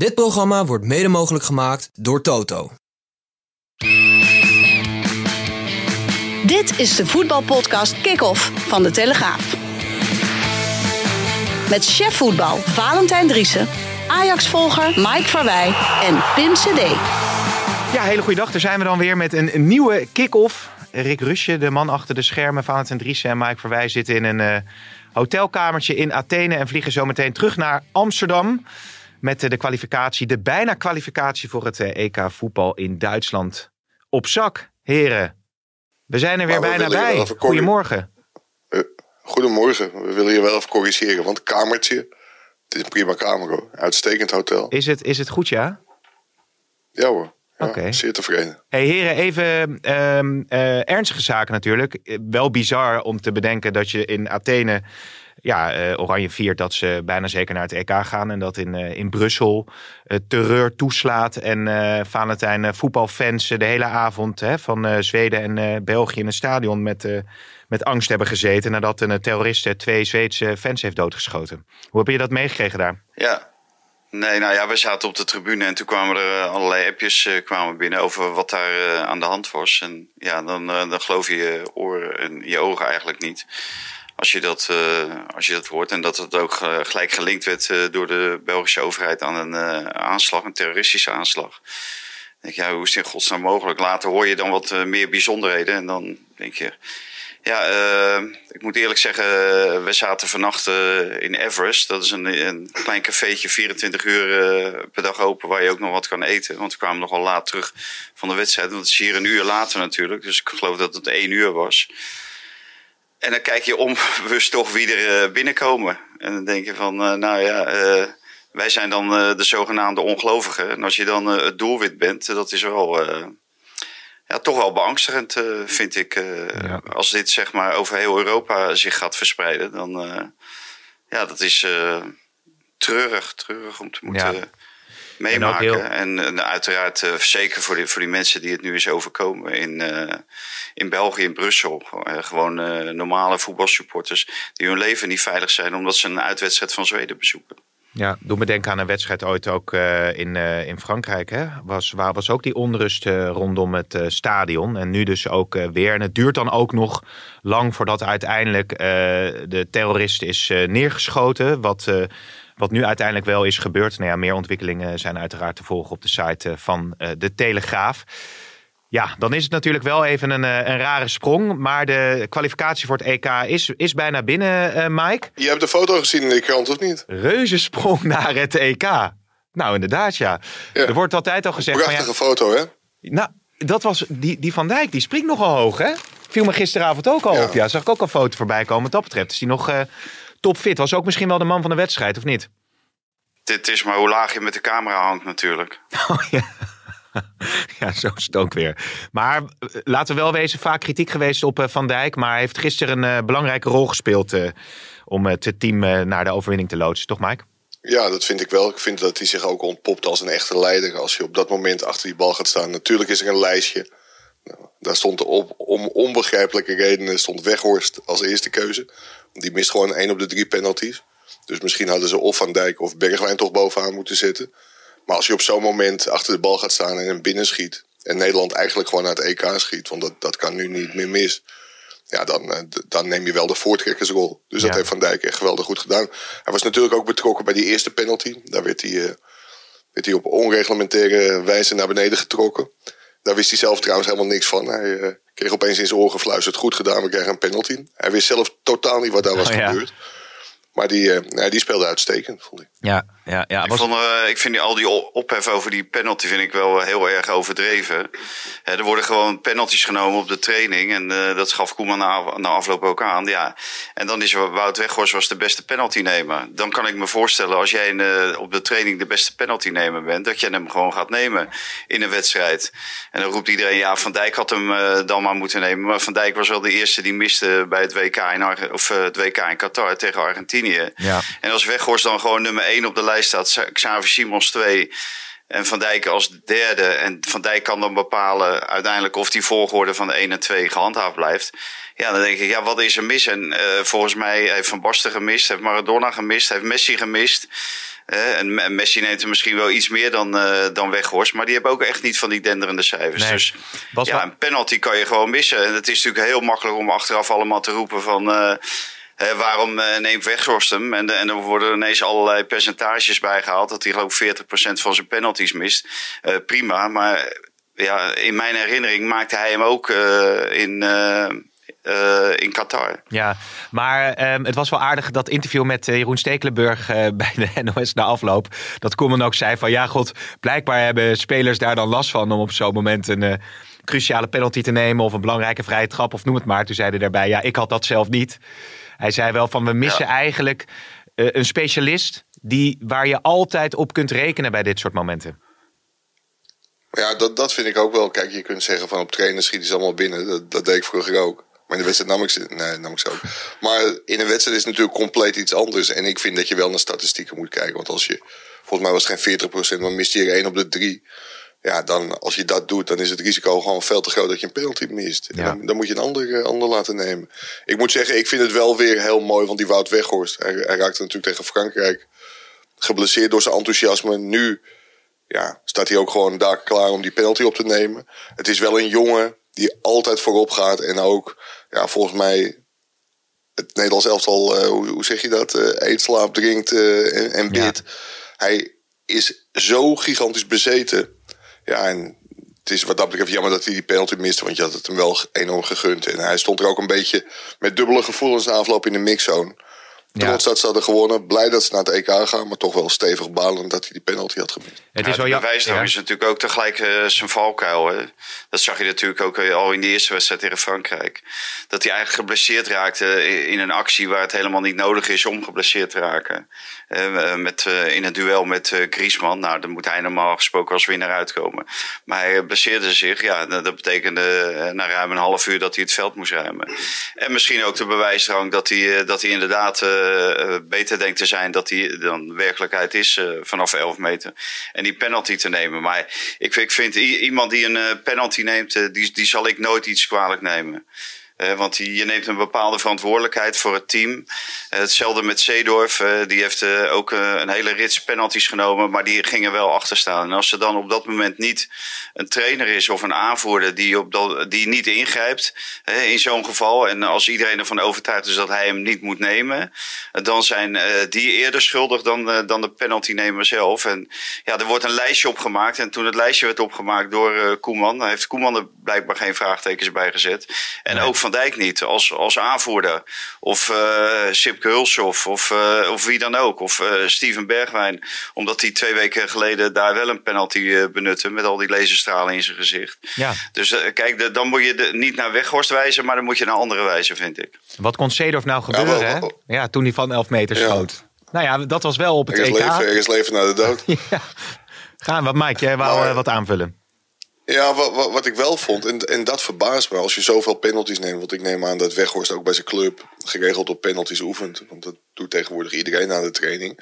Dit programma wordt mede mogelijk gemaakt door Toto. Dit is de voetbalpodcast Kick-Off van De Telegraaf. Met chef voetbal Valentijn Driessen, Ajax-volger Mike Verwij en Pim CD. Ja, hele goede dag. Daar zijn we dan weer met een, nieuwe kick-off. Rick Rusje, de man achter de schermen, Valentijn Driessen en Mike Verwij zitten in een eh, hotelkamertje in Athene en vliegen zo meteen terug naar Amsterdam. Met eh, de kwalificatie, de bijna kwalificatie voor het eh, EK voetbal in Duitsland. Op zak, heren. We zijn er weer we bijna bij. even corri- Goedemorgen. Goedemorgen, we willen je wel even corrigeren, want kamertje, het is een prima kamer hoor. Uitstekend hotel. Is het, is het goed, ja? Ja hoor, ja, Oké. zeer tevreden. Hey heren, even ehm, eh, ernstige zaken natuurlijk. Eh, Wel bizar om te bedenken dat je in Athene ja, eh, Oranje viert dat ze bijna zeker naar het EK gaan. En dat in, eh, in Brussel eh, terreur toeslaat. En Valentijn voetbalfans de hele avond hè, van Zweden en België in een stadion met, met angst hebben gezeten. Nadat een terrorist twee Zweedse fans heeft doodgeschoten. Hoe heb je dat meegekregen daar? Ja. Nee, nou ja, we zaten op de tribune en toen kwamen er allerlei appjes kwamen binnen over wat daar aan de hand was. En ja, dan, dan geloof je je oren en je ogen eigenlijk niet. Als je dat, eh, als je dat hoort. En dat het ook eh, gelijk gelinkt werd eh, door de Belgische overheid aan een aanslag, een terroristische aanslag. Dan denk je, hoe is het in godsnaam mogelijk? Later hoor je dan wat meer bijzonderheden en dan denk je... Ja, ik moet eerlijk zeggen, we zaten vannacht in Everest. Dat is een, een klein cafeetje, 24 uur per dag open, waar je ook nog wat kan eten. Want we kwamen nogal laat terug van de wedstrijd. Want het is hier een uur later natuurlijk. Dus ik geloof dat het één uur was. En dan kijk je onbewust toch wie er eh, binnenkomen. En dan denk je van, eh, nou ja, eh, wij zijn dan de zogenaamde ongelovigen. En als je dan het doelwit bent, dat is wel... ja, toch wel beangstigend, vind ik. Ja. Als dit zeg maar over heel Europa zich gaat verspreiden, dan eh, ja, dat is treurig, treurig om te moeten Ja. Meemaken. heel- En, en uiteraard eh, zeker voor die, voor die mensen die het nu is overkomen in, eh, in België, in Brussel. Eh, gewoon eh, normale voetbalsupporters die hun leven niet veilig zijn omdat ze een uitwedstrijd van Zweden bezoeken. Ja, doe me denken aan een wedstrijd ooit ook eh, in, eh, in Frankrijk. Hè? Was, waar was ook die onrust eh, rondom het eh, stadion. En nu dus ook eh, weer. En het duurt dan ook nog lang voordat uiteindelijk eh, de terrorist is eh, neergeschoten. Wat, eh, wat nu uiteindelijk wel is gebeurd. Nou ja, meer ontwikkelingen zijn uiteraard te volgen op de site eh, van eh, de Telegraaf. Ja, dan is het natuurlijk wel even een, eh, een rare sprong. Maar de kwalificatie voor het EK is, is bijna binnen, eh, Mike. Je hebt de foto gezien in de krant of niet? Reuzensprong naar het EK. Nou, inderdaad, ja. Ja. Er wordt altijd al gezegd van ja. Prachtige foto hè? Nou, dat was die, die Van Dijk, die springt nogal hoog, hè? Viel me gisteravond ook al Ja. op. Ja, zag ik ook een foto voorbij komen. Wat dat betreft is die nog topfit. Was ook misschien wel de man van de wedstrijd, of niet? Dit is maar hoe laag je met de camera hangt natuurlijk. Oh ja. Ja, zo is het ook weer. Maar eh, laten we wel wezen, vaak kritiek geweest op eh, Van Dijk. Maar hij heeft gisteren een eh, belangrijke rol gespeeld eh, om het team eh, naar de overwinning te loodsen. Toch, Mike? Ja, dat vind ik wel. Ik vind dat hij zich ook ontpopt als een echte leider. Als je op dat moment achter die bal gaat staan. Natuurlijk is er een lijstje. Nou, daar stond op, om onbegrijpelijke redenen stond Weghorst als eerste keuze. Die mist gewoon één op de drie penalties. Dus misschien hadden ze of Van Dijk of Bergwijn toch bovenaan moeten zitten. Maar als je op zo'n moment achter de bal gaat staan en hem binnenschiet. En Nederland eigenlijk gewoon naar het EK schiet. Want dat, dat kan nu niet meer mis. Ja, dan, eh, dan neem je wel de voortrekkersrol. Dus dat Ja. heeft Van Dijk echt geweldig goed gedaan. Hij was natuurlijk ook betrokken bij die eerste penalty. Daar werd hij, eh, werd hij op onreglementaire wijze naar beneden getrokken. Daar wist hij zelf trouwens helemaal niks van. Hij eh, kreeg opeens in zijn oren gefluisterd. Goed gedaan, we krijgen een penalty. Hij wist zelf totaal niet wat daar was Oh, ja. Maar die, eh, ja, die speelde uitstekend, vond ik. Ja, ja, ja. Ik, vond, eh, ik vind die, al die ophef over die penalty vind ik wel eh, heel erg overdreven. Hè, er worden gewoon penalties genomen op de training. En eh, dat gaf Koeman na, na afloop ook aan. Ja. En dan is Wout Weghorst was de beste penalty nemer. Dan kan ik me voorstellen als jij in, eh, op de training de beste penalty nemer bent. Dat je hem gewoon gaat nemen in een wedstrijd. En dan roept iedereen ja Van Dijk had hem dan maar moeten nemen. Maar Van Dijk was wel de eerste die miste bij het WK in, Arge- of, het WK in Qatar tegen Argentinië. Ja. En als Weghorst dan gewoon nummer 1 op de lijst staat, Sa- Xavi Simons 2 en Van Dijk als derde. En Van Dijk kan dan bepalen uiteindelijk of die volgorde van de 1 en 2 gehandhaafd blijft. Ja, dan denk ik, ja, wat is er mis? En eh, volgens mij heeft Van Basten gemist, heeft Maradona gemist, heeft Messi gemist. Eh, en Me- Messi neemt er misschien wel iets meer dan, eh, dan Weghorst. Maar die hebben ook echt niet van die denderende cijfers. Nee. Dus ja, een penalty kan je gewoon missen. En het is natuurlijk heel makkelijk om achteraf allemaal te roepen van... waarom eh, neemt Weghorst hem? En, en er worden ineens allerlei percentages bijgehaald... dat hij geloof ik 40% van zijn penalties mist. Eh, prima, maar ja, in mijn herinnering maakte hij hem ook eh, in, in Qatar. Ja, maar ehm, het was wel aardig dat interview met Jeroen Stekelenburg bij de NOS na afloop. Dat Koeman ook zei van ja god, blijkbaar hebben spelers daar dan last van om op zo'n moment een cruciale penalty te nemen of een belangrijke vrije trap of noem het maar. Toen zei hij daarbij ja, ik had dat zelf niet. Hij zei wel van we missen eigenlijk eh, een specialist die, waar je altijd op kunt rekenen bij dit soort momenten. Ja, dat, dat vind ik ook wel. Kijk, je kunt zeggen van op trainen schieten ze allemaal binnen. Dat, dat deed ik vroeger ook. Maar in de wedstrijd nam ik ze, nee, nam ik ze ook. Maar in een wedstrijd is het natuurlijk compleet iets anders. En ik vind dat je wel naar statistieken moet kijken. Want als je, volgens mij was het geen 40%, maar mist je er 1 op de 3. Ja, dan als je dat doet, dan is het risico gewoon veel te groot dat je een penalty mist. Ja. Dan, dan moet je een ander, eh, ander laten nemen. Ik moet zeggen, ik vind het wel weer heel mooi. Want die Wout Weghorst, hij, hij raakte natuurlijk tegen Frankrijk geblesseerd door zijn enthousiasme. Nu ja, staat hij ook gewoon daar klaar om die penalty op te nemen. Het is wel een jongen die altijd voorop gaat. En ook, ja, volgens mij, het Nederlands elftal, eh, hoe, hoe zeg je dat? eh, eet, slaapt, drinkt en, en bidt. Hij is zo gigantisch bezeten. Ja, en het is wat dat betreft jammer dat hij die penalty miste. Want je had het hem wel enorm gegund. En hij stond er ook een beetje met dubbele gevoelens na afloop in de mixzone. Ja. Trots dat ze hadden gewonnen. Blij dat ze naar het EK gaan. Maar toch wel stevig balen dat hij die penalty had gemist. Het is wel de ja- bewijsdrang ja. is natuurlijk ook tegelijk eh, zijn valkuil. Hè. Dat zag je natuurlijk ook eh, al in de eerste wedstrijd tegen Frankrijk. Dat hij eigenlijk geblesseerd raakte in- in een actie waar het helemaal niet nodig is om geblesseerd te raken. Eh, met, eh, in een duel met eh, Griezmann. Nou, dan moet hij normaal gesproken als winnaar uitkomen. Maar hij blesseerde zich. Ja, dat betekende eh, na ruim een half uur dat hij het veld moest ruimen. En misschien ook de bewijsdrang dat hij, eh, dat hij inderdaad eh, eh, beter denkt te zijn dat hij dan werkelijkheid is eh, vanaf 11 meter. En die penalty te nemen. Maar ik, ik vind iemand die een penalty neemt, die, die zal ik nooit iets kwalijk nemen. Eh, want je neemt een bepaalde verantwoordelijkheid voor het team. Eh, hetzelfde met Seedorf. eh, die heeft ook een hele rits penalties genomen. Maar die gingen wel achter staan. En als er dan op dat moment niet een trainer is of een aanvoerder die, op dat, die niet ingrijpt. in zo'n geval. En als iedereen ervan overtuigd is dat hij hem niet moet nemen. dan zijn die eerder schuldig dan, dan de penaltynemer zelf. En ja, er wordt een lijstje opgemaakt. En toen het lijstje werd opgemaakt door Koeman. heeft Koeman er blijkbaar geen vraagtekens bij gezet. En ook Van Dijk niet als, als aanvoerder. Of eh Sipke Hulshoff of, eh, of wie dan ook. Of eh, Steven Bergwijn. Omdat hij twee weken geleden daar wel een penalty eh, benutte. Met al die laserstralen in zijn gezicht. Ja. Dus kijk, de- dan moet je de, niet naar Weghorst wijzen. Maar dan moet je naar andere wijzen, vind ik. Wat kon Seedorf nou gebeuren, wel- hè? Ja, toen hij van 11 meter Ja. schoot. Nou ja, dat was wel op het Ergens EK. leven, ergens leven naar de dood. Ja. Gaan we, Mike, jij wou Maar- eh, wat aanvullen. Ja, wat, wat, wat ik wel vond, en, en dat verbaast me als je zoveel penalties neemt. Want ik neem aan dat Weghorst ook bij zijn club geregeld op penalties oefent. Want dat doet tegenwoordig iedereen aan de training.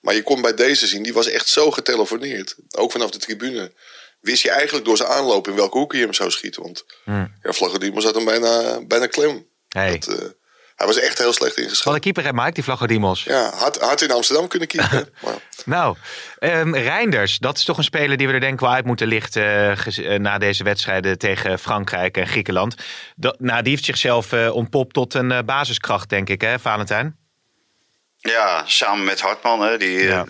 Maar je kon bij deze zien, die was echt zo getelefoneerd. Ook vanaf de tribune. Wist je eigenlijk door zijn aanloop in welke hoek je hem zou schieten. Want ja, Vlagodimos zat hem bijna, bijna klem. Hey. Dat, eh, hij was echt heel slecht Wat ingeschat. een keeper, hè, Mike, die Vlagodimos. Ja, had, had in Amsterdam kunnen maar Nou, ehm, Reinders, dat is toch een speler die we er denk ik wel uit moeten lichten eh, eh, na deze wedstrijden tegen Frankrijk en Griekenland. Dat, nou, die heeft zichzelf eh, ontpopt tot een basiskracht, denk ik, hè, Valentijn? Ja, samen met Hartman. Hè, die, Ja. eh,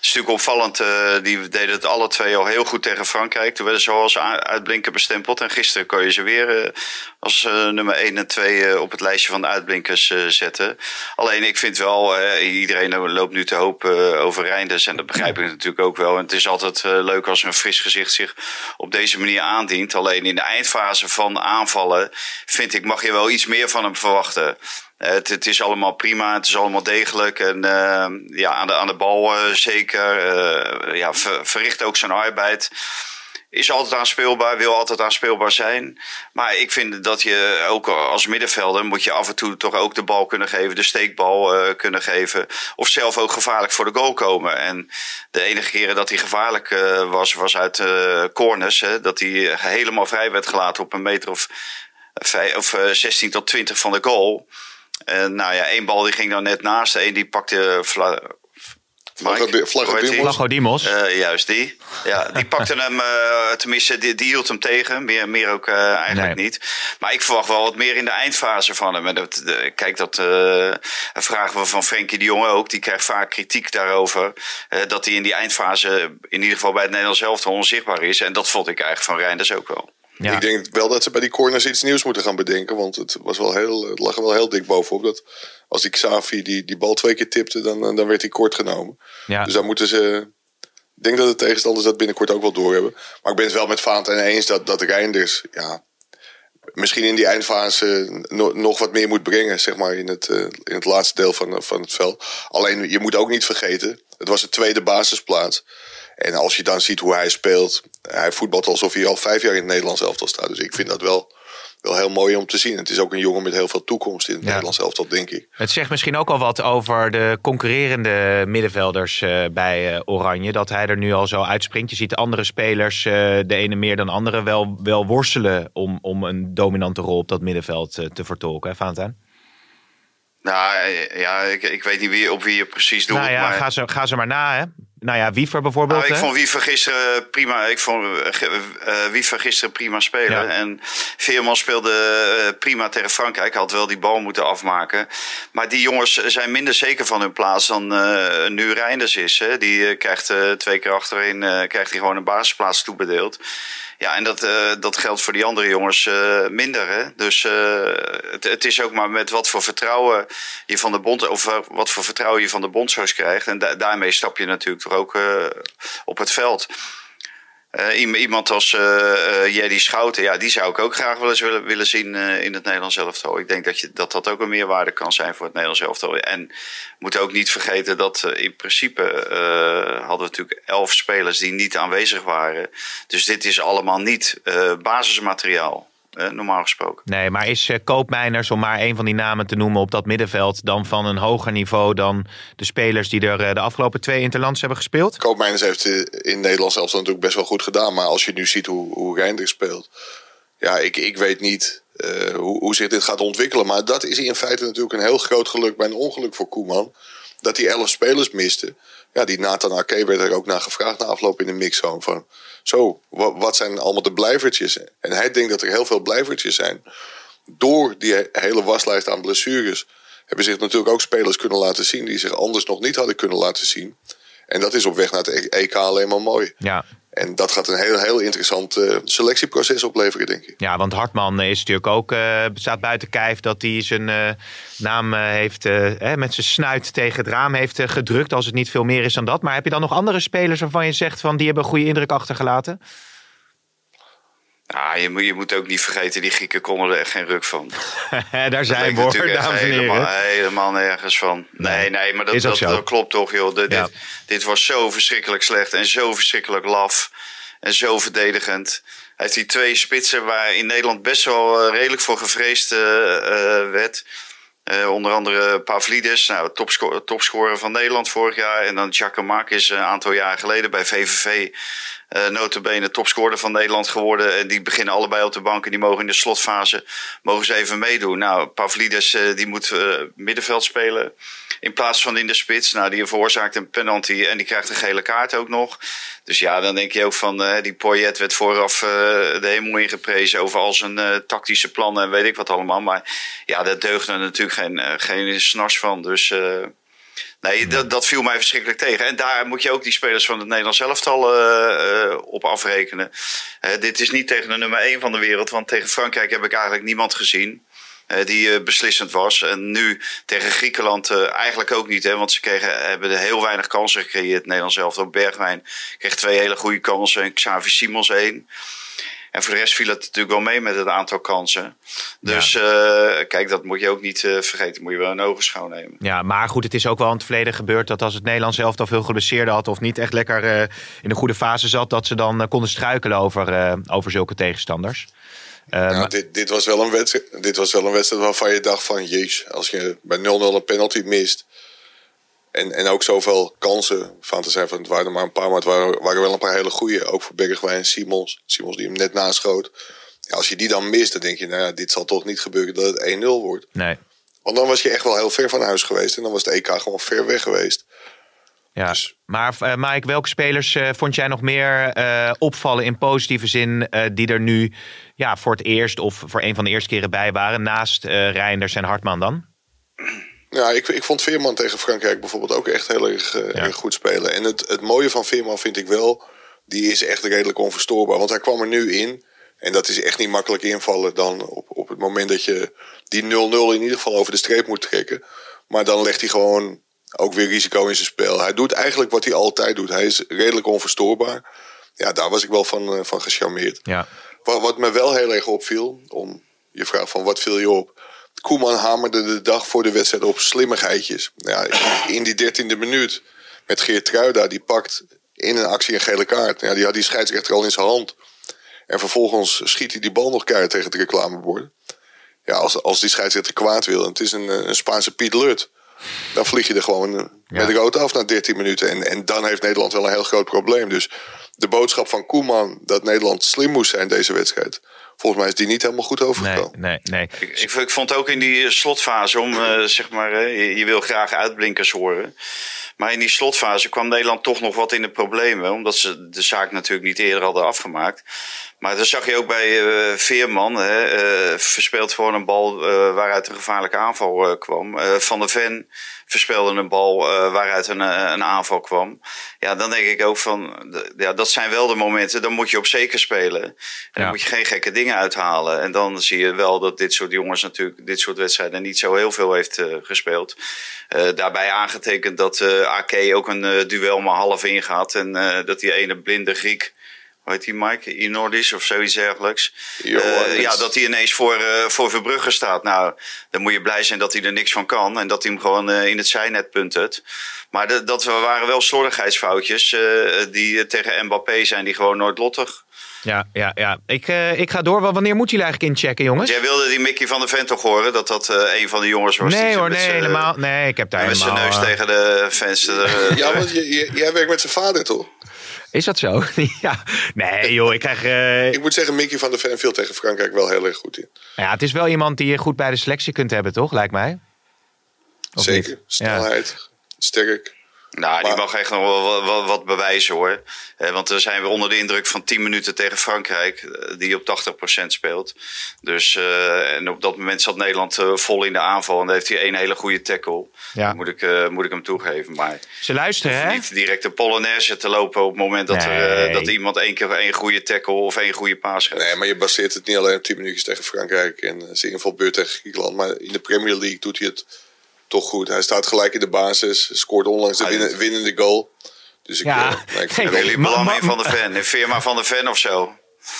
is natuurlijk opvallend. eh, die deden het alle twee al heel goed tegen Frankrijk. Toen werden ze al als uitblinker bestempeld. En gisteren kon je ze weer eh, als nummer 1 en 2 eh, op het lijstje van de uitblinkers zetten. Alleen ik vind wel, iedereen loopt nu te hoop over Reinders. En dat begrijp ik natuurlijk ook wel. En het is altijd leuk als een fris gezicht zich op deze manier aandient. Alleen in de eindfase van aanvallen vind ik mag je wel iets meer van hem verwachten. Het, het is allemaal prima, het is allemaal degelijk. En eh, ja, aan de, aan de bal eh, zeker. eh, ja, ver- verricht ook zijn arbeid. Is altijd aanspeelbaar, wil altijd aanspeelbaar zijn. Maar ik vind dat je ook als middenvelder moet je af en toe toch ook de bal kunnen geven, de steekbal eh, kunnen geven. Of zelf ook gevaarlijk voor de goal komen. En de enige keren dat hij gevaarlijk was, was uit corners. Hè, dat hij helemaal vrij werd gelaten op een meter of, vij- of eh, 16 tot 20 van de goal. En nou ja, één bal die ging dan net naast. Eén die pakte. Vla, Vlagge- Mike, Vlagge hoe heet die? Dimos. Flago Dimos. Eh, juist die. Ja, die pakte hem, eh, tenminste, die, die hield hem tegen. Meer, meer ook eh, eigenlijk Nee. niet. Maar ik verwacht wel wat meer in de eindfase van hem. En dat, de- kijk, dat eh, vragen we van Frenkie de Jong ook. Die krijgt vaak kritiek daarover. eh, dat hij in die eindfase, in ieder geval bij het Nederlands elftal, onzichtbaar is. En dat vond ik eigenlijk van Reinders ook wel. Ja. Ik denk wel dat ze bij die corners iets nieuws moeten gaan bedenken. Want het, was wel heel, het lag er wel heel dik bovenop. Dat als die Xavi die, die bal twee keer tipte, dan, dan werd hij kort genomen. Ja. Dus daar moeten ze... Ik denk dat de tegenstanders dat binnenkort ook wel doorhebben. Maar ik ben het wel met Valentijn eens dat, dat Reinders... Ja, misschien in die eindfase no- nog wat meer moet brengen. Zeg maar in het, eh, in het laatste deel van, van het veld. Alleen je moet ook niet vergeten... Het was de tweede basisplaats. En als je dan ziet hoe hij speelt... Hij voetbalt alsof hij al vijf jaar in het Nederlands elftal staat. Dus ik vind dat wel, wel heel mooi om te zien. Het is ook een jongen met heel veel toekomst in het Ja. Nederlands elftal, denk ik. Het zegt misschien ook al wat over de concurrerende middenvelders eh, bij eh, Oranje. Dat hij er nu al zo uitspringt. Je ziet de andere spelers, eh, de ene meer dan de andere, wel, wel worstelen om, om een dominante rol op dat middenveld te vertolken. Hè? Nou ja, ik, ik weet niet wie, op wie je precies doet. Nou ja, maar... ga, ze, ga ze maar na. Hè? Nou ja, Wiever bijvoorbeeld. Nou, ik hè? vond Wiever gisteren prima. Ik vond eh, Wiever gisteren prima spelen. Ja. En Veerman speelde eh, prima tegen Frankrijk. Had wel die bal moeten afmaken. Maar die jongens zijn minder zeker van hun plaats dan nu Reinders is. Hè. Die krijgt twee keer achterin krijgt hij gewoon een basisplaats toebedeeld. Ja, en dat, eh, dat geldt voor die andere jongens eh, minder. Hè? Dus eh, het, het is ook maar met wat voor vertrouwen je van de bond, of wat voor vertrouwen je van de bondscoach krijgt. En da- daarmee stap je natuurlijk toch ook op het veld. Eh, iem- iemand als eh, Jerry Schouten, ja, die zou ik ook graag wel eens willen, willen zien in het Nederlands elftal. Ik denk dat, je, dat dat ook een meerwaarde kan zijn voor het Nederlands elftal. En we moeten ook niet vergeten dat in principe hadden we natuurlijk elf spelers die niet aanwezig waren. Dus dit is allemaal niet basismateriaal, eh, normaal gesproken. Nee, maar is eh, Koopmeiners, om maar een van die namen te noemen op dat middenveld, dan van een hoger niveau dan de spelers die er eh, de afgelopen twee interlands hebben gespeeld? Koopmeiners heeft eh, in Nederland zelfs natuurlijk best wel goed gedaan. Maar als je nu ziet hoe, hoe Reinders speelt. Ja, ik, ik weet niet eh, hoe, hoe zich dit gaat ontwikkelen. Maar dat is in feite natuurlijk een heel groot geluk bij een ongeluk voor Koeman. Dat hij elf spelers miste. Ja, die Nathan Ake werd er ook naar gevraagd na afloop in de mixzone. Van, zo, wa- wat zijn allemaal de blijvertjes? En hij denkt dat er heel veel blijvertjes zijn. Door die he- hele waslijst aan blessures hebben zich natuurlijk ook spelers kunnen laten zien... die zich anders nog niet hadden kunnen laten zien. En dat is op weg naar het E- EK alleen maar mooi. Ja. En dat gaat een heel, heel interessant eh, selectieproces opleveren, denk ik. Ja, want Hartman is natuurlijk ook, eh, staat buiten kijf dat hij zijn eh, naam heeft, eh, met zijn snuit tegen het raam heeft gedrukt. Als het niet veel meer is dan dat. Maar heb je dan nog andere spelers waarvan je zegt van die hebben een goede indruk achtergelaten? Ja, je, moet, je moet ook niet vergeten, die Grieken konden er echt geen ruk van. Daar zijn we hoor, dames en helemaal, heren. helemaal nergens van. Nee, nee, maar dat, dat, klopt toch, joh. De- Ja. dit, dit was zo verschrikkelijk slecht en zo verschrikkelijk laf en zo verdedigend. Hij heeft die twee spitsen waar in Nederland best wel eh, redelijk voor gevreesd eh, eh, werd. Onder andere Pavlidis, nou, topsco- topscorer van Nederland vorig jaar. En dan Giacomakis een aantal jaar geleden bij VVV. Eh notabene topscorer van Nederland geworden. En die beginnen allebei op de bank en die mogen in de slotfase mogen ze even meedoen. Nou, Pavlidis eh, die moet eh, middenveld spelen in plaats van in de spits. Nou, die veroorzaakt een penalty en die krijgt een gele kaart ook nog. Dus ja, dan denk je ook van die Poyet werd vooraf de hemel ingeprezen over al zijn tactische plannen en weet ik wat allemaal. Maar ja, daar deugde natuurlijk geen, geen snars van. Dus Nee, dat, dat viel mij verschrikkelijk tegen. En daar moet je ook die spelers van het Nederlands elftal uh, uh, op afrekenen. Uh, dit is niet tegen de nummer 1 van de wereld. Want tegen Frankrijk heb ik eigenlijk niemand gezien. die beslissend was. En nu tegen Griekenland eigenlijk ook niet. Hè, want ze kregen, hebben heel weinig kansen gecreëerd. Nederlands elftal. Bergwijn kreeg twee hele goede kansen. En Xavi Simons één. En voor de rest viel het natuurlijk wel mee met het aantal kansen. Dus ja. uh, kijk, dat moet je ook niet uh, vergeten. Moet je wel een ogen schouw nemen. Ja, maar goed, het is ook wel in het verleden gebeurd dat als het Nederlands zelf al veel geblesseerden had of niet echt lekker uh, in de goede fase zat, dat ze dan konden struikelen over, over zulke tegenstanders. Nou, dit, dit, was wel een wedstrijd, dit was wel een wedstrijd waarvan je dacht van jeez, als je bij 0-0 een penalty mist. En, en ook zoveel kansen van te zijn van het waren er maar een paar, maar het waren, waren wel een paar hele goede. Ook voor Bergwijn en Simons. Simons die hem net naschoot. Ja, als je die dan mist, dan denk je, nou ja, dit zal toch niet gebeuren dat het 1-0 wordt. Nee. Want dan was je echt wel heel ver van huis geweest. En dan was de EK gewoon ver weg geweest. Ja, dus. maar uh, Mike, welke spelers uh, vond jij nog meer uh, opvallen in positieve zin die er nu ja, voor het eerst of voor een van de eerste keren bij waren naast Reinders en Hartman dan? Ja, ik, ik vond Veerman tegen Frankrijk bijvoorbeeld ook echt heel erg, uh, erg goed spelen. En het, het mooie van Veerman vind ik wel, die is echt redelijk onverstoorbaar. Want hij kwam er nu in. En dat is echt niet makkelijk invallen dan op, op het moment dat je die 0-0 in ieder geval over de streep moet trekken. Maar dan legt hij gewoon ook weer risico in zijn spel. Hij doet eigenlijk wat hij altijd doet. Hij is redelijk onverstoorbaar. Ja, daar was ik wel van, uh, van gecharmeerd. Ja. Wat, wat me wel heel erg opviel, om je vraag van wat viel je op? Koeman hamerde de dag voor de wedstrijd op slimmigheidjes. Ja, in die dertiende minuut met Geert Truida, die pakt in een actie een gele kaart. Ja, die had die scheidsrechter al in zijn hand. En vervolgens schiet hij die bal nog keihard tegen het reclamebord. Ja, als, als die scheidsrechter kwaad wil, en het is een, een Spaanse Piet Lut... dan vlieg je er gewoon ja. met rood af na 13 minuten. En, en dan heeft Nederland wel een heel groot probleem. Dus de boodschap van Koeman dat Nederland slim moest zijn deze wedstrijd volgens mij is die niet helemaal goed overgekomen. Nee, nee, nee. Ik, ik, vond ook in die slotfase om, uh, zeg maar, uh, je, je, wil graag uitblinkers horen. Maar in die slotfase kwam Nederland toch nog wat in de problemen. Omdat ze de zaak natuurlijk niet eerder hadden afgemaakt. Maar dat zag je ook bij uh, Veerman. Hè, uh, verspeelt gewoon een bal uh, waaruit een gevaarlijke aanval kwam. Van der Ven verspeelde een bal waaruit een, een aanval kwam. Ja, dan denk ik ook van, ja, dat zijn wel de momenten. Dan moet je op zeker spelen. En dan moet je geen gekke dingen uithalen. En dan zie je wel dat dit soort jongens natuurlijk dit soort wedstrijden niet zo heel veel heeft gespeeld. daarbij aangetekend dat AK ook een duel maar half ingaat. En dat die ene blinde Griek hoe heet die Mike? Inordis of zoiets dergelijks. Uh, ja, dat hij ineens voor, uh, voor Verbrugge staat. Nou, dan moet je blij zijn dat hij er niks van kan. En dat hij hem gewoon uh, in het zijnet punt Maar de, dat waren wel slordigheidsfoutjes die tegen Mbappé zijn, die gewoon nooit lottig. Ja, ja, ja. Ik, ik ga door. Wanneer moet jullie eigenlijk inchecken, jongens? Jij wilde die Mickey van de Vent toch horen? Dat dat een van de jongens was? Nee hoor, nee, helemaal. Nee, ik heb daar met helemaal... Met zijn neus tegen de fans. ja, want jij werkt met zijn vader, toch? Is dat zo? ja. Nee, joh, ik krijg. Uh... Ik moet zeggen, Mickey van der Ven viel tegen Frankrijk wel heel erg goed in. Ja, het is wel iemand die je goed bij de selectie kunt hebben, toch? Lijkt mij. Of Zeker. Niet? Snelheid, ja. sterk. Nou, die mag echt nog wel wat, wat bewijzen hoor. Eh, want we zijn weer onder de indruk van 10 minuten tegen Frankrijk, eh, die op 80% speelt. Dus, uh, en op dat moment zat Nederland uh, vol in de aanval. En dan heeft hij één hele goede tackle. Ja. moet, ik, uh, moet ik hem toegeven. Maar Ze luisteren, hè? Niet direct een Polonaise te lopen op het moment dat, nee. er, dat iemand één keer één goede tackle of één goede paas geeft. Nee, maar je baseert het niet alleen op 10 minuutjes tegen Frankrijk en zijn invalbeurt tegen Griekenland. Maar in de Premier League doet hij het toch goed. Hij staat gelijk in de basis, scoort onlangs de winnen, winnende goal. Dus ik, ja. uh, ik vind Willy van de Ven, firma van de Ven of zo.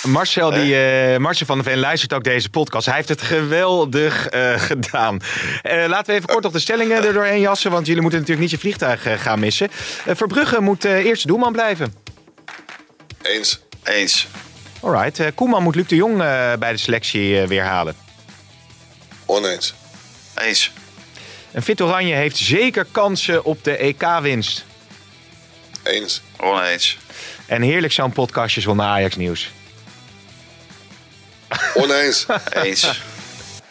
Marcel, die, uh, Marcel van der Ven luistert ook deze podcast. Hij heeft het geweldig uh, gedaan. Uh, laten we even kort nog de stellingen er doorheen jassen. Want jullie moeten natuurlijk niet je vliegtuig gaan missen. Verbrugge moet eerste doelman blijven. Eens. Eens. Alright. Koeman moet Luc de Jong bij de selectie weer halen. Oneens. Eens. En Fit Oranje heeft zeker kansen op de EK-winst. Eens. Oneens. En heerlijk zo'n podcastje zonder Ajax-nieuws. Oneens. Eens.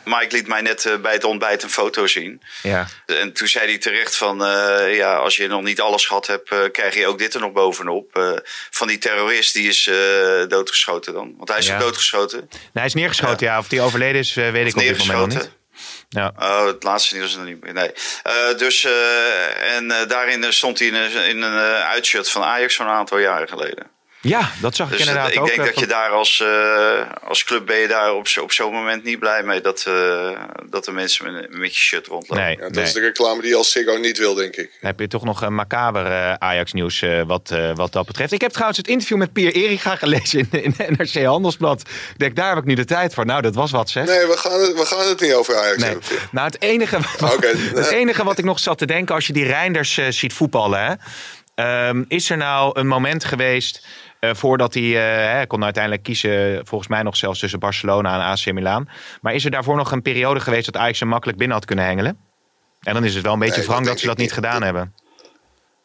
Mike liet mij net uh, bij het ontbijt een foto zien. Ja. En toen zei hij terecht van... Uh, ja, als je nog niet alles gehad hebt, uh, krijg je ook dit er nog bovenop. van die terrorist, die is doodgeschoten dan. Want hij is ja. doodgeschoten. Nee, hij is neergeschoten, ja. ja. Of die overleden is, weet of ik op dit moment nog niet. Ja. Oh, het laatste nieuws is nog niet meer. Nee. Uh, dus, uh, en uh, daarin stond hij in, een, in een uitshirt van Ajax van een aantal jaren geleden. Ja, dat zag ik dus inderdaad ik ook. Ik denk dat je daar als, uh, als club ben je daar op, op zo'n moment niet blij mee dat, uh, dat de mensen met, met je shirt rondlopen. Nee, ja, dat nee. is de reclame die als Ziggo niet wil, denk ik. Dan heb je toch nog een macaber uh, Ajax nieuws wat, wat dat betreft. Ik heb trouwens het interview met Pier Eriga gelezen in, in NRC Handelsblad. Ik denk, daar heb ik nu de tijd voor. Nou, dat was wat zeg. Nee, we gaan het, we gaan het niet over Ajax nee. hebben. Nou, het enige, okay. het enige wat ik nog zat te denken als je die Reinders ziet voetballen. Hè, um, is er nou een moment geweest... Uh, voordat hij, hij kon uiteindelijk kiezen, volgens mij nog zelfs tussen Barcelona en AC Milan. Maar is er daarvoor nog een periode geweest dat Ajax hem makkelijk binnen had kunnen hengelen? En dan is het wel een beetje Nee, wrang dat dat ze dat niet gedaan hebben.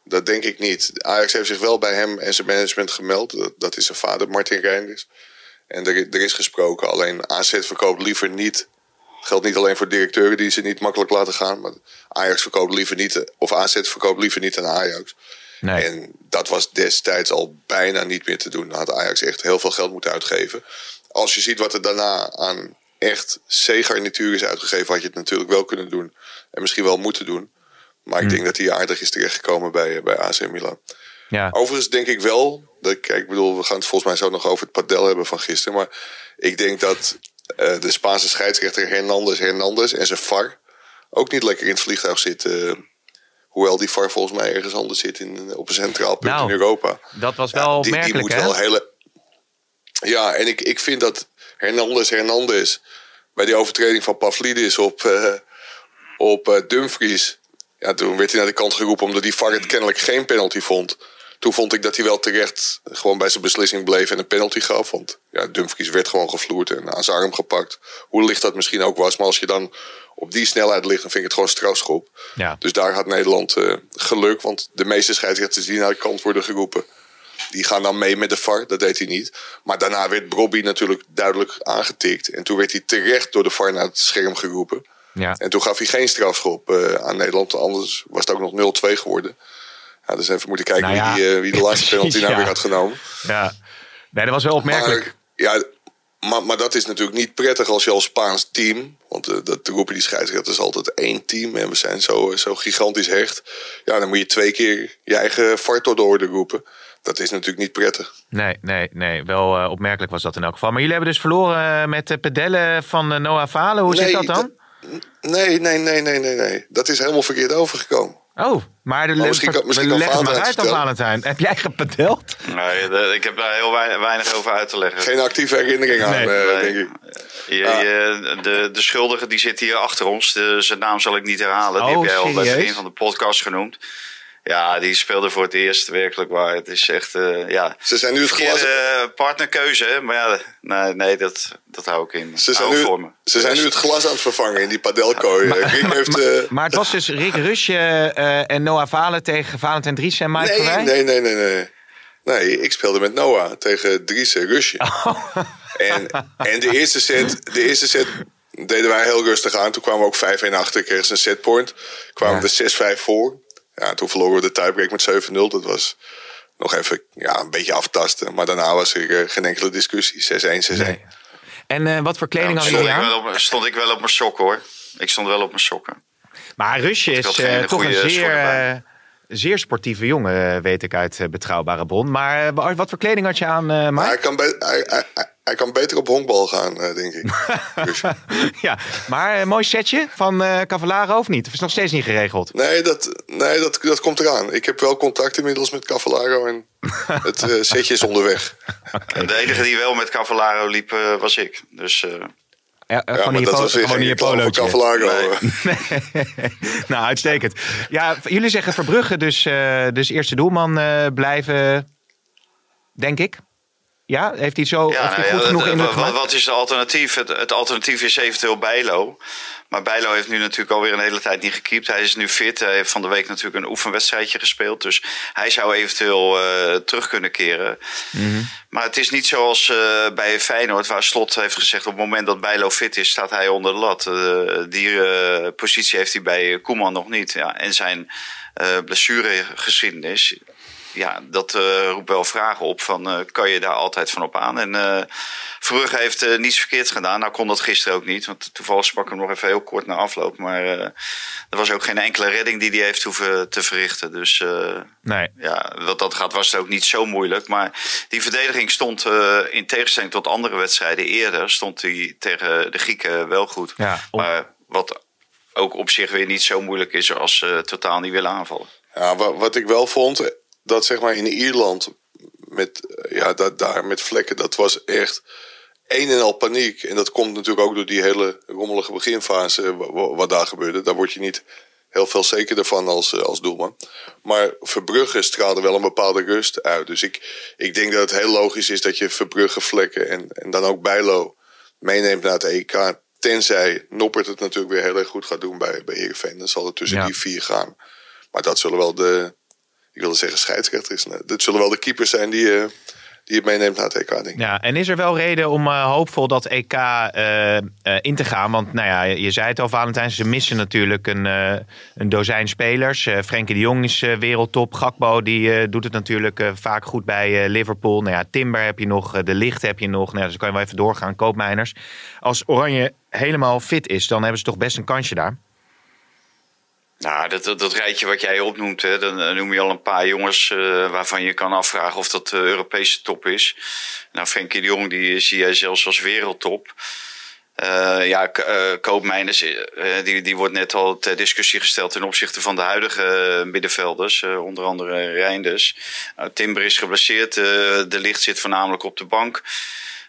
Dat denk ik niet. Ajax heeft zich wel bij hem en zijn management gemeld. Dat, dat is zijn vader, Martin Reinders. En er, er is gesproken. Alleen AZ verkoopt liever niet. geldt niet alleen voor directeuren die ze niet makkelijk laten gaan. Maar Ajax verkoopt liever niet. Of AZ verkoopt liever niet aan Ajax. Nee. En dat was destijds al bijna niet meer te doen. Dan had Ajax echt heel veel geld moeten uitgeven. Als je ziet wat er daarna aan echt C-garnituur is uitgegeven, had je het natuurlijk wel kunnen doen. En misschien wel moeten doen. Maar ik denk dat hij aardig is terechtgekomen bij, bij AC Milan. Ja. Overigens denk ik wel. Dat, kijk, ik bedoel, we gaan het volgens mij zo nog over het padel hebben van gisteren. Maar ik denk dat uh, de Spaanse scheidsrechter Hernandez Hernandez en zijn VAR ook niet lekker in het vliegtuig zit. Hoewel die VAR volgens mij ergens anders zit in, op een centraal punt Nou, in Europa. Dat was wel Ja, die, die moet hè? wel hele. Ja, en ik, ik vind dat Hernandez Hernandez bij die overtreding van Pavlidis op, uh, op uh, Dumfries. Ja, toen werd hij naar de kant geroepen omdat die VAR het kennelijk geen penalty vond. Toen vond ik dat hij wel terecht gewoon bij zijn beslissing bleef en een penalty gaf. Want ja, Dumfries werd gewoon gevloerd en aan zijn arm gepakt. Hoe licht dat misschien ook was. Maar als je dan op die snelheid ligt, dan vind ik het gewoon strafschop. Ja. Dus daar had Nederland uh, geluk. Want de meeste scheidsrechters die naar de kant worden geroepen, die gaan dan mee met de VAR. Dat deed hij niet. Maar daarna werd Brobby natuurlijk duidelijk aangetikt. En toen werd hij terecht door de VAR naar het scherm geroepen. Ja. En toen gaf hij geen strafschop uh, aan Nederland. Anders was het ook nog 0-2 geworden. Ja, dus even moeten kijken Nou ja, wie, uh, wie de laatste penalty nou weer had genomen. Ja. Nee, dat was wel opmerkelijk. Maar, ja, maar, maar dat is natuurlijk niet prettig als je als Spaans team. Want uh, dat roepen die scheidsrechters altijd één team. En we zijn zo, zo gigantisch hecht. Ja, dan moet je twee keer je eigen fart door de orde roepen. Dat is natuurlijk niet prettig. Nee, nee, nee. Wel uh, opmerkelijk was dat in elk geval. Maar jullie hebben dus verloren met de pedellen van Noah Valen. Hoe nee, zit dat dan? Nee, nee, nee, nee, nee, nee. Dat is helemaal verkeerd overgekomen. Oh, maar de oh, misschien kan, misschien leg het maar Valentijn uit dan, Valentijn. Heb jij gepadeld? Nee, de, ik heb daar heel weinig over uit te leggen. Geen actieve herinnering aan, Nee, uh, nee. denk ik. Je, Ah. je, de, de schuldige die zit hier achter ons. De, zijn naam zal ik niet herhalen. Die Oh, heb jij al bij begin van de podcast genoemd. Ja, die speelde voor het eerst werkelijk waar. Het is echt, uh, ja... Ze zijn nu het glas... Verkeerde partnerkeuze, hè? Maar ja, nee, nee dat, dat hou ik in. Ze zijn, nu, voor me. ze zijn nu het glas aan het vervangen in die padelkooi. Maar, Rick heeft... Uh... Maar het was dus Rick Rusje uh, en Noah Valen tegen Valentijn Dries en Mike nee, Verwij? nee, nee, nee, nee. Nee, ik speelde met Noah tegen Dries en Rusje. Oh. En, en de, eerste set, de eerste set deden wij heel rustig aan. Toen kwamen we ook 5-1 achter, kregen ze een setpoint. Kwamen Ja. we 6-5 voor. Ja, toen verloren we de tiebreak met 7-0. Dat was nog even ja, een beetje aftasten. Maar daarna was er uh, geen enkele discussie. 6-1, 6-1. Nee. En uh, wat voor kleding Ja, hadden stond, jullie ik aan? wel op, stond ik wel op mijn sokken hoor. Ik stond wel op mijn sokken. Maar Rusje is had uh, toch een zeer, uh, zeer sportieve jongen, uh, weet ik uit uh, betrouwbare bron. Maar uh, wat voor kleding had je aan, uh, Maar hij Mike? kan, be- hij, hij, hij- hij kan beter op honkbal gaan, eh, denk ik. Rusje. ja, maar een mooi setje van uh, Cavallaro of niet? Of is het nog steeds niet geregeld? Nee, dat, nee dat, dat komt eraan. Ik heb wel contact inmiddels met Cavallaro en het eh, setje is onderweg. En De enige die wel met Cavallaro liep uh, was ik. Dus uh, Ja, Ja, gewoon je, dat gewoon. Cavallaro. Nee. nou, uitstekend. Ja, jullie zeggen Verbrugge dus, uh, dus eerste doelman uh, blijven, denk ik. Ja, heeft hij zo ja, heeft hij nou goed ja, genoeg indruk wat, wat is het alternatief? Het, het alternatief is eventueel Bijlo. Maar Bijlo heeft nu natuurlijk alweer een hele tijd niet gekiept. Hij is nu fit. Hij heeft van de week natuurlijk een oefenwedstrijdje gespeeld. Dus hij zou eventueel uh, terug kunnen keren. Mhm. Maar het is niet zoals uh, bij Feyenoord, waar Slot heeft gezegd... op het moment dat Bijlo fit is, staat hij onder de lat. Uh, die positie heeft hij bij Koeman nog niet. Ja, en zijn blessuregeschiedenis... ja, dat uh, roept wel vragen op van uh, kan je daar altijd van op aan? En uh, Verbrugge heeft niets verkeerd gedaan. Nou kon dat gisteren ook niet, want toevallig sprak ik hem nog even heel kort na afloop. Maar er was ook geen enkele redding die hij heeft hoeven te verrichten. Dus nee. ja, wat dat gaat was het ook niet zo moeilijk. Maar die verdediging stond in tegenstelling tot andere wedstrijden eerder, stond hij tegen de Grieken wel goed. Ja, Maar wat ook op zich weer niet zo moeilijk is als ze totaal niet willen aanvallen. Ja, wat ik wel vond, dat zeg maar in Ierland met, ja, dat, daar met vlekken, dat was echt een en al paniek. En dat komt natuurlijk ook door die hele rommelige beginfase wat daar gebeurde. Daar word je niet heel veel zekerder van als, eh, als doelman. Maar Verbrugge straalde wel een bepaalde rust uit. Dus ik, ik denk dat het heel logisch is dat je Verbrugge vlekken en, en dan ook Bijlo meeneemt naar het EK. Tenzij Noppert het natuurlijk weer heel erg goed gaat doen bij, bij Heerenveen. Dan zal het tussen die vier gaan. Maar dat zullen wel de, ik wilde zeggen scheidsrechters. Nee, dat zullen wel de keepers zijn die, uh, die het meeneemt naar het EK, denk. Ja, en is er wel reden om uh, hoopvol dat EK uh, in te gaan? Want nou ja, je zei het al, Valentijn, ze missen natuurlijk een, een dozijn spelers. Frenkie de Jong is wereldtop. Gakbo die doet het natuurlijk vaak goed bij Liverpool. Nou ja, Timber heb je nog, De Licht heb je nog. Nou, dus kan je wel even doorgaan, koopmijners. Als Oranje helemaal fit is, dan hebben ze toch best een kansje daar. Nou, dat, dat, rijtje wat jij opnoemt, hè, dan noem je al een paar jongens uh, waarvan je kan afvragen of dat de Europese top is. Nou, Frenkie de Jong, die zie jij zelfs als wereldtop. Uh, ja, uh, Koopmeiners, die, die wordt net al ter discussie gesteld ten opzichte van de huidige middenvelders, onder andere Reinders. Nou, Timber is geblesseerd, de licht zit voornamelijk op de bank.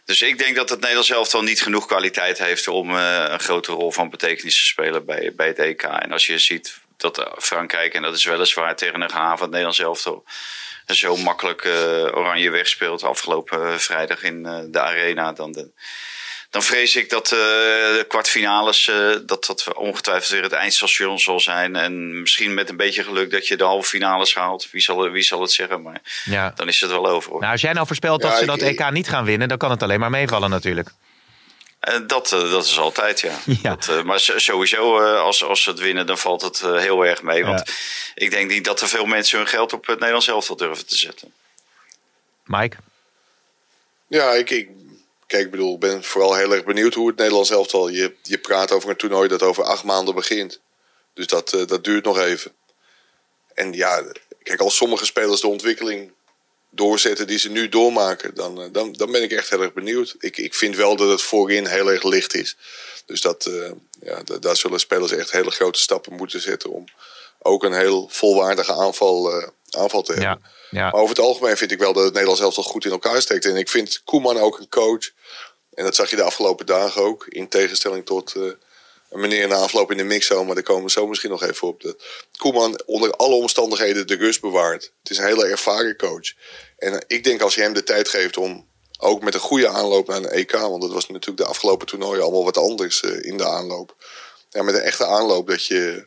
Dus ik denk dat het Nederlands elftal niet genoeg kwaliteit heeft om uh, een grote rol van betekenis te spelen bij, bij het EK. En als je ziet dat Frankrijk, en dat is weliswaar tegen een gehavend Nederlands elftal, zo makkelijk uh, oranje wegspeelt afgelopen vrijdag in de arena, dan de, dan vrees ik dat uh, de kwartfinales, uh, dat dat ongetwijfeld weer het eindstation zal zijn. En misschien met een beetje geluk dat je de halve finales haalt. Wie zal, wie zal het zeggen? Maar ja. dan is het wel over. Nou, als jij nou voorspelt dat ze dat EK niet gaan winnen, dan kan het alleen maar meevallen natuurlijk. Uh, dat, dat is altijd, ja. ja. Dat, maar sowieso, als, als ze het winnen, dan valt het heel erg mee. Want ja. ik denk niet dat er veel mensen hun geld op het Nederlands elftal durven te zetten. Mike? Ja, ik, ik Kijk, ik bedoel, ben vooral heel erg benieuwd hoe het Nederlands elftal. Je, je praat over een toernooi dat over acht maanden begint. Dus dat, uh, dat duurt nog even. En ja, kijk, als sommige spelers de ontwikkeling doorzetten die ze nu doormaken, dan, uh, dan, dan ben ik echt heel erg benieuwd. Ik, ik vind wel dat het voorin heel erg licht is. Dus dat, uh, ja, daar zullen spelers echt hele grote stappen moeten zetten om ook een heel volwaardige aanval, aanval te hebben. Ja. Ja. Maar over het algemeen vind ik wel dat het Nederlands elftal goed in elkaar steekt. En ik vind Koeman ook een coach. En dat zag je de afgelopen dagen ook. In tegenstelling tot uh, een meneer na afloop in de mixzone. Maar daar komen we zo misschien nog even op. Dat Koeman onder alle omstandigheden de rust bewaart. Het is een hele ervaren coach. En uh, ik denk als je hem de tijd geeft om ook met een goede aanloop naar een EK. Want dat was natuurlijk de afgelopen toernooien allemaal wat anders uh, in de aanloop. Ja, met een echte aanloop dat je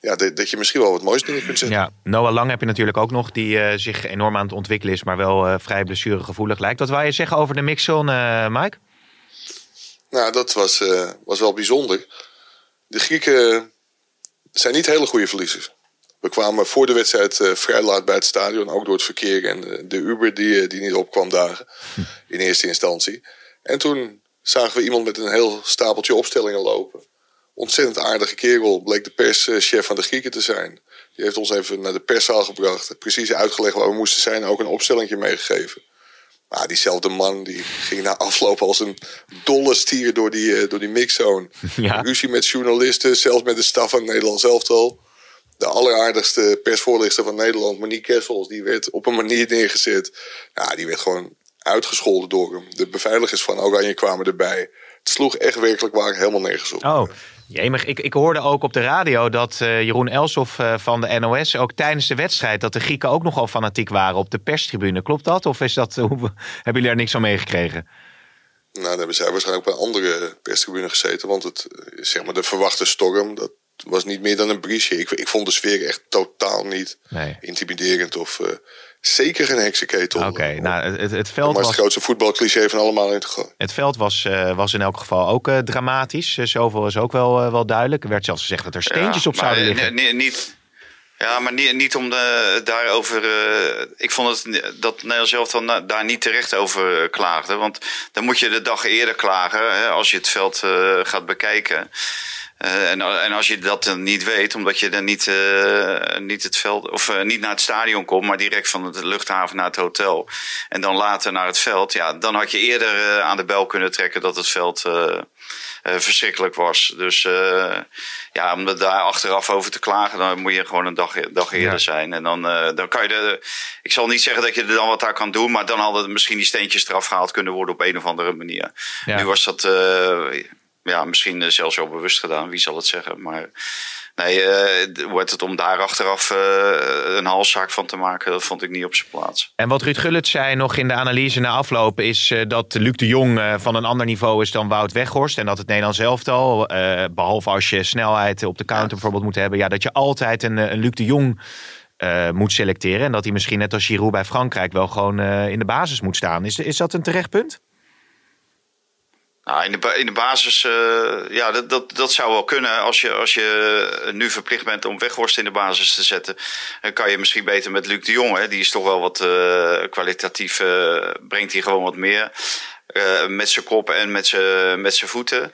ja, dat, dat je misschien wel wat moois dingen kunt zetten. Ja, Noah Lang heb je natuurlijk ook nog, die uh, zich enorm aan het ontwikkelen is, maar wel uh, vrij blessuregevoelig lijkt. Wat wil je zeggen over de mixzone, uh, Mike? Nou, dat was, was wel bijzonder. De Grieken zijn niet hele goede verliezers. We kwamen voor de wedstrijd vrij laat bij het stadion, ook door het verkeer en de Uber die, die niet opkwam dagen hm. in eerste instantie. En toen zagen we iemand met een heel stapeltje opstellingen lopen ontzettend aardige kerel. Bleek de perschef van de Grieken te zijn. Die heeft ons even naar de perszaal gebracht. Precies uitgelegd waar we moesten zijn. Ook een opstellingje meegegeven. Maar diezelfde man die ging na afloop als een dolle stier door die, uh, door die mixzone. Ja. Ruzie met journalisten, zelfs met de staf van Nederland zelftal. De alleraardigste persvoorlichter van Nederland, Monique Kessels, die werd op een manier neergezet. Ja, die werd gewoon uitgescholden door hem. De beveiligers van Oranje kwamen erbij. Het sloeg echt werkelijk waar helemaal nergens op. Oh, Jemig, ik, ik hoorde ook op de radio dat uh, Jeroen Elsof uh, van de NOS ook tijdens de wedstrijd dat de Grieken ook nogal fanatiek waren op de perstribune. Klopt dat? Of is dat, hoe, hebben jullie daar niks van meegekregen? Nou, dan hebben zij waarschijnlijk op een andere perstribune gezeten. Want het, eh, zeg maar, de verwachte storm, dat was niet meer dan een briesje. Ik, ik vond de sfeer echt totaal niet nee. intimiderend of... Uh, Zeker geen heksenketel. Oké, nou het, het veld was... het grootste voetbalcliché van allemaal in te gooien. Het veld was, uh, was in elk geval ook uh, dramatisch. Zoveel is ook wel, wel duidelijk. Er werd zelfs gezegd dat er steentjes ja, op zouden liggen. Niet, niet, Ja, maar niet, niet om de, daarover. Uh, ik vond het dat Nederland zelf dan daar niet terecht over klaagde. Want dan moet je de dag eerder klagen hè, als je het veld uh, gaat bekijken. Uh, en, en, als je dat dan niet weet, omdat je dan niet, uh, niet het veld of uh, niet naar het stadion komt, maar direct van de luchthaven naar het hotel. En dan later naar het veld, ja, dan had je eerder aan de bel kunnen trekken dat het veld verschrikkelijk was. Dus ja, om daar achteraf over te klagen, dan moet je gewoon een dag, dag eerder ja. zijn. En dan, dan kan je de. Ik zal niet zeggen dat je er dan wat aan kan doen, maar dan hadden misschien die steentjes eraf gehaald kunnen worden op een of andere manier. Ja. Nu was dat ja, misschien eh, zelfs wel bewust gedaan, wie zal het zeggen. Maar nee, uh, wordt het om daar achteraf uh, een halszaak van te maken, dat vond ik niet op zijn plaats. En wat Ruud Gullit zei nog in de analyse na afloop, is uh, dat Luc de Jong van een ander niveau is dan Wout Weghorst. En dat het Nederlands elftal, behalve als je snelheid op de counter bijvoorbeeld moet hebben, ja, dat je altijd een, een Luc de Jong. moet selecteren. En dat hij misschien net als Giroud bij Frankrijk wel gewoon in de basis moet staan. Is, is dat een terecht punt? Nou, in, de, in de basis, uh, ja, dat, dat, dat zou wel kunnen. Als je, als je nu verplicht bent om Weghorst in de basis te zetten, dan kan je misschien beter met Luc de Jong. Hè. Die is toch wel wat uh, kwalitatief, brengt hij gewoon wat meer. met zijn kop en met zijn met zijn voeten.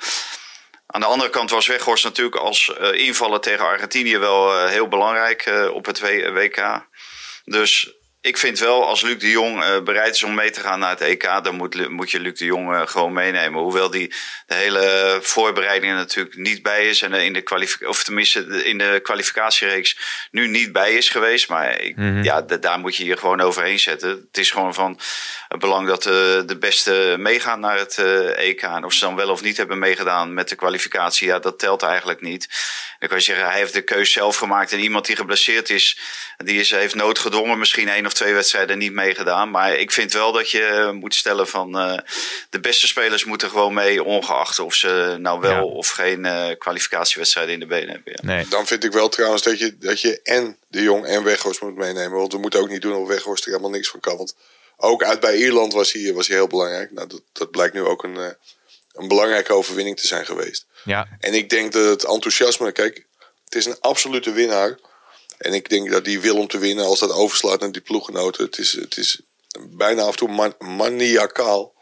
Aan de andere kant was Weghorst natuurlijk als invaller tegen Argentinië wel heel belangrijk op het WK. Dus ik vind wel, als Luc de Jong uh, bereid is om mee te gaan naar het EK, dan moet, moet je Luc de Jong uh, gewoon meenemen. Hoewel die de hele voorbereidingen natuurlijk niet bij is. En in de kwalificatie, of tenminste in de kwalificatiereeks nu niet bij is geweest. Maar ik, mm -hmm. ja, daar moet je je gewoon overheen zetten. Het is gewoon van belang dat de, de beste meegaan naar het EK. En of ze dan wel of niet hebben meegedaan met de kwalificatie, ja, dat telt eigenlijk niet. Dan kan je zeggen, hij heeft de keus zelf gemaakt. En iemand die geblesseerd is, die is, heeft noodgedwongen misschien één of twee wedstrijden niet meegedaan. Maar ik vind wel dat je moet stellen van uh, de beste spelers moeten gewoon mee, ongeacht of ze nou wel ja. of geen uh, kwalificatiewedstrijden in de benen hebben. Ja. Nee. Dan vind ik wel trouwens dat je, dat je en de Jong en Weghorst moet meenemen. Want we moeten ook niet doen of Weghorst er helemaal niks van kan. Want ook uit bij Ierland was hij, was hij heel belangrijk. Nou, dat, dat blijkt nu ook een, uh, een belangrijke overwinning te zijn geweest. Ja. En ik denk dat het enthousiasme, kijk, het is een absolute winnaar. En ik denk dat die wil om te winnen, als dat overslaat naar die ploeggenoten, het is, het is bijna af en toe man, maniacaal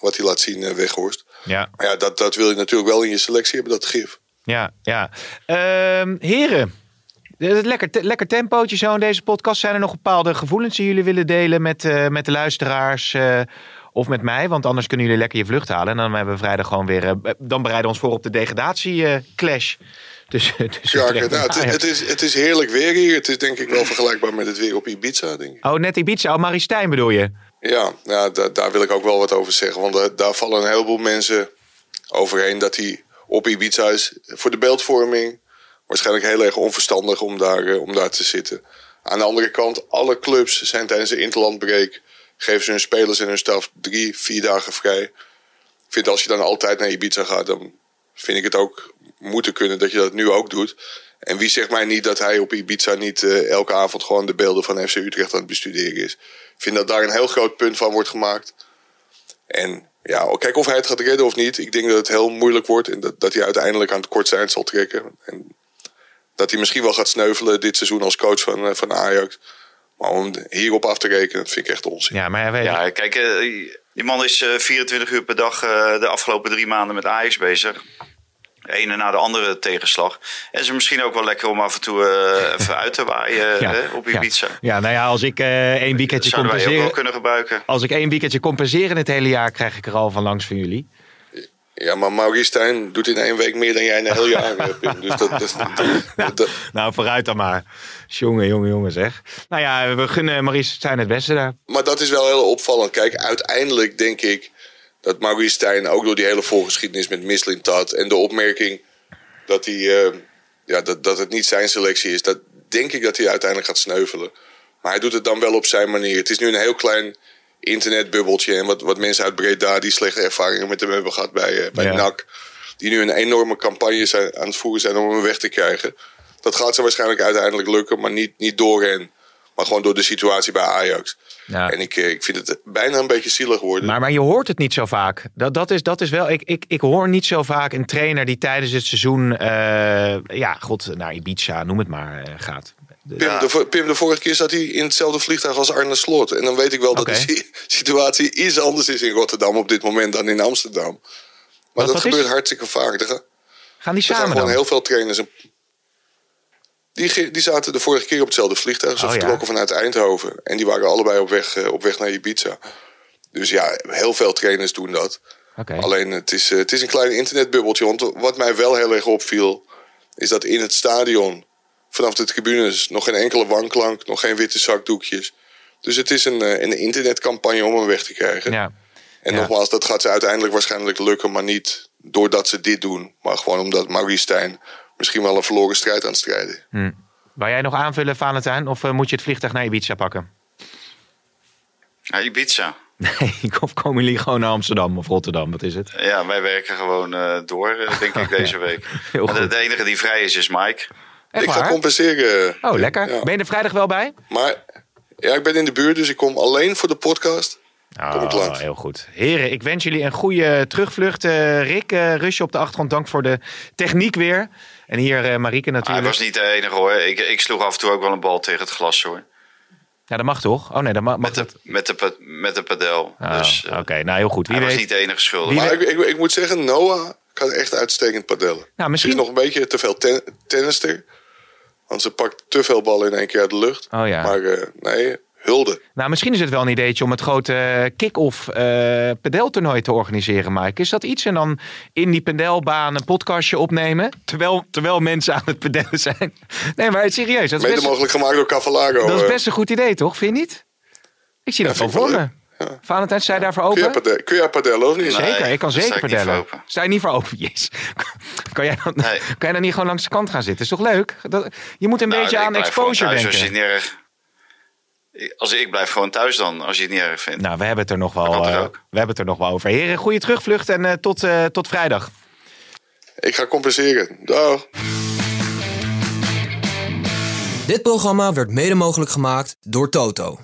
wat hij laat zien, uh, Weghorst. Ja. Maar ja, dat, dat wil je natuurlijk wel in je selectie hebben, dat gif. Ja, ja. Uh, heren, lekker, te, lekker tempootje zo in deze podcast. Zijn er nog bepaalde gevoelens die jullie willen delen met, uh, met de luisteraars? Of met mij, want anders kunnen jullie lekker je vlucht halen. En dan hebben we vrijdag gewoon weer. Uh, dan bereiden we ons voor op de degradatie-clash. Dus, dus ja, het, het, is, het is heerlijk weer hier. Het is denk ik wel vergelijkbaar met het weer op Ibiza, denk ik. Oh, net Ibiza. Oh, Maristijn bedoel je? Ja, ja da, daar wil ik ook wel wat over zeggen. Want da, daar vallen een heleboel mensen overheen dat hij op Ibiza is. Voor de beeldvorming waarschijnlijk heel erg onverstandig om daar, om daar te zitten. Aan de andere kant, alle clubs zijn tijdens de interlandbreak... geven ze hun spelers en hun staf drie, vier dagen vrij. Ik vind als je dan altijd naar Ibiza gaat... dan vind ik het ook moeten kunnen dat je dat nu ook doet. En wie zegt mij niet dat hij op Ibiza niet uh, elke avond gewoon de beelden van FC Utrecht aan het bestuderen is. Ik vind dat daar een heel groot punt van wordt gemaakt. En ja, kijk of hij het gaat redden of niet. Ik denk dat het heel moeilijk wordt en dat, dat hij uiteindelijk aan het kort zijn zal trekken. En dat hij misschien wel gaat sneuvelen dit seizoen als coach van, uh, van Ajax. Maar om hierop af te rekenen, vind ik echt onzin. Ja, maar ja, kijk, uh, die man is 24 uur per dag de afgelopen drie maanden met Ajax bezig de ene na de andere tegenslag. En is het misschien ook wel lekker om af en toe uh, even uit te waaien ja, hè, op Ibiza. Ja. ja, nou ja, als ik uh, één weekendje compenseren... kunnen gebruiken. Als ik één weekendje compenseren het hele jaar, krijg ik er al van langs van jullie. Ja, maar Maurice Stijn doet in één week meer dan jij in een heel jaar hebt. Dus dat, dat, nou, dat, nou, vooruit dan maar. Jongen, jongen, jongen zeg. Nou ja, we gunnen Maurice Stijn het beste daar. Maar dat is wel heel opvallend. Kijk, uiteindelijk denk ik dat Maurice Stijn ook door die hele voorgeschiedenis met Mislintat en de opmerking dat, hij, uh, ja, dat, dat het niet zijn selectie is, dat denk ik dat hij uiteindelijk gaat sneuvelen. Maar hij doet het dan wel op zijn manier. Het is nu een heel klein internetbubbeltje en wat, wat mensen uit Breda die slechte ervaringen met hem hebben gehad bij, uh, bij ja. NAC, die nu een enorme campagne zijn, aan het voeren zijn om hem weg te krijgen. Dat gaat ze waarschijnlijk uiteindelijk lukken, maar niet, niet door hen. Maar gewoon door de situatie bij Ajax. Ja. En ik, ik vind het bijna een beetje zielig worden. Maar, maar je hoort het niet zo vaak. Dat, dat, is, dat is wel. Ik, ik, ik hoor niet zo vaak een trainer die tijdens het seizoen. Uh, ja, god, naar Ibiza, noem het maar, uh, gaat. Pim, Ja. de, Pim, de vorige keer zat hij in hetzelfde vliegtuig als Arne Slot. En dan weet ik wel dat de si- situatie iets anders is in Rotterdam op dit moment dan in Amsterdam. Maar Wat- dat wat is- gebeurt hartstikke vaak. Er, ga- Gaan die er gaan samen gewoon dan? heel veel trainers. En, die, die zaten de vorige keer op hetzelfde vliegtuig. Ze Oh, ja. vertrokken vanuit Eindhoven. En die waren allebei op weg, eh, op weg naar Ibiza. Dus ja, heel veel trainers doen dat. Oké. Alleen het is, eh, het is een klein internetbubbeltje. Want wat mij wel heel erg opviel, is dat in het stadion, vanaf de tribunes, nog geen enkele wanklank, nog geen witte zakdoekjes. Dus het is een, eh, een internetcampagne om hem weg te krijgen. Ja. En ja. nogmaals, dat gaat ze uiteindelijk waarschijnlijk lukken, maar niet doordat ze dit doen. Maar gewoon omdat Maurice Stijn misschien wel een verloren strijd aan het strijden. is. Wou jij nog aanvullen, Valentijn? Of eh, moet je het vliegtuig naar Ibiza pakken? Ja, Ibiza. Nee, of komen jullie gewoon naar Amsterdam of Rotterdam? Wat is het? Ja, wij werken gewoon eh, door, denk ik, deze week. De, de enige die vrij is, is Mike. Echt ik ga compenseren. Oh, lekker. Ja. Ben je er vrijdag wel bij? Maar ja, ik ben in de buurt, dus ik kom alleen voor de podcast. Kom ik langs. Oh, heel goed. Heren, ik wens jullie een goede terugvlucht. Eh, Rick, eh Rusje op de achtergrond, dank voor de techniek weer. En hier eh Marieke Hij natuurlijk. was niet de enige hoor. Ik, ik sloeg af en toe ook wel een bal tegen het glas hoor. Ja, dat mag toch? Oh nee, dat mag, Met de, dat. met de, met de padel. Ah, dus Oké, nou heel goed. Wie hij was niet de enige schuldige. Wie Maar ik, ik, ik moet zeggen, Noah kan echt uitstekend padellen. Nou, misschien. is nog een beetje te veel ten, tennister. Want ze pakt te veel ballen in één keer uit de lucht. Oh ja. Maar eh, nee, hulde. Nou, misschien is het wel een ideetje om het grote eh, kick-off eh padeltoernooi te organiseren, Mike. Is dat iets? En dan in die padelbaan een podcastje opnemen, terwijl, terwijl mensen aan het padellen zijn. Nee, maar serieus, dat is Mede best, mogelijk gemaakt door Cavalago. dat is best een goed idee, toch? Vind je niet? Ik zie Ja, dat wel voor me. Valentijn, sta je daarvoor kun, jij open? padellen, kun jij padellen of niet? Nee. Zeker, ik kan zeker padellen. Sta je niet voor open? Yes. Kan jij dan, Nee. kan jij dan niet gewoon langs de kant gaan zitten? Is toch leuk? Dat, je moet een Nou, beetje aan exposure denken. Als je het niet erg... Als ik blijf gewoon thuis dan, als je het niet erg vindt. Nou, we hebben het er nog wel, eh, ook? we hebben het er nog wel over. Heren, goede terugvlucht en eh, tot, eh, tot vrijdag. Ik ga compenseren. Dag. Dit programma werd mede mogelijk gemaakt door Toto.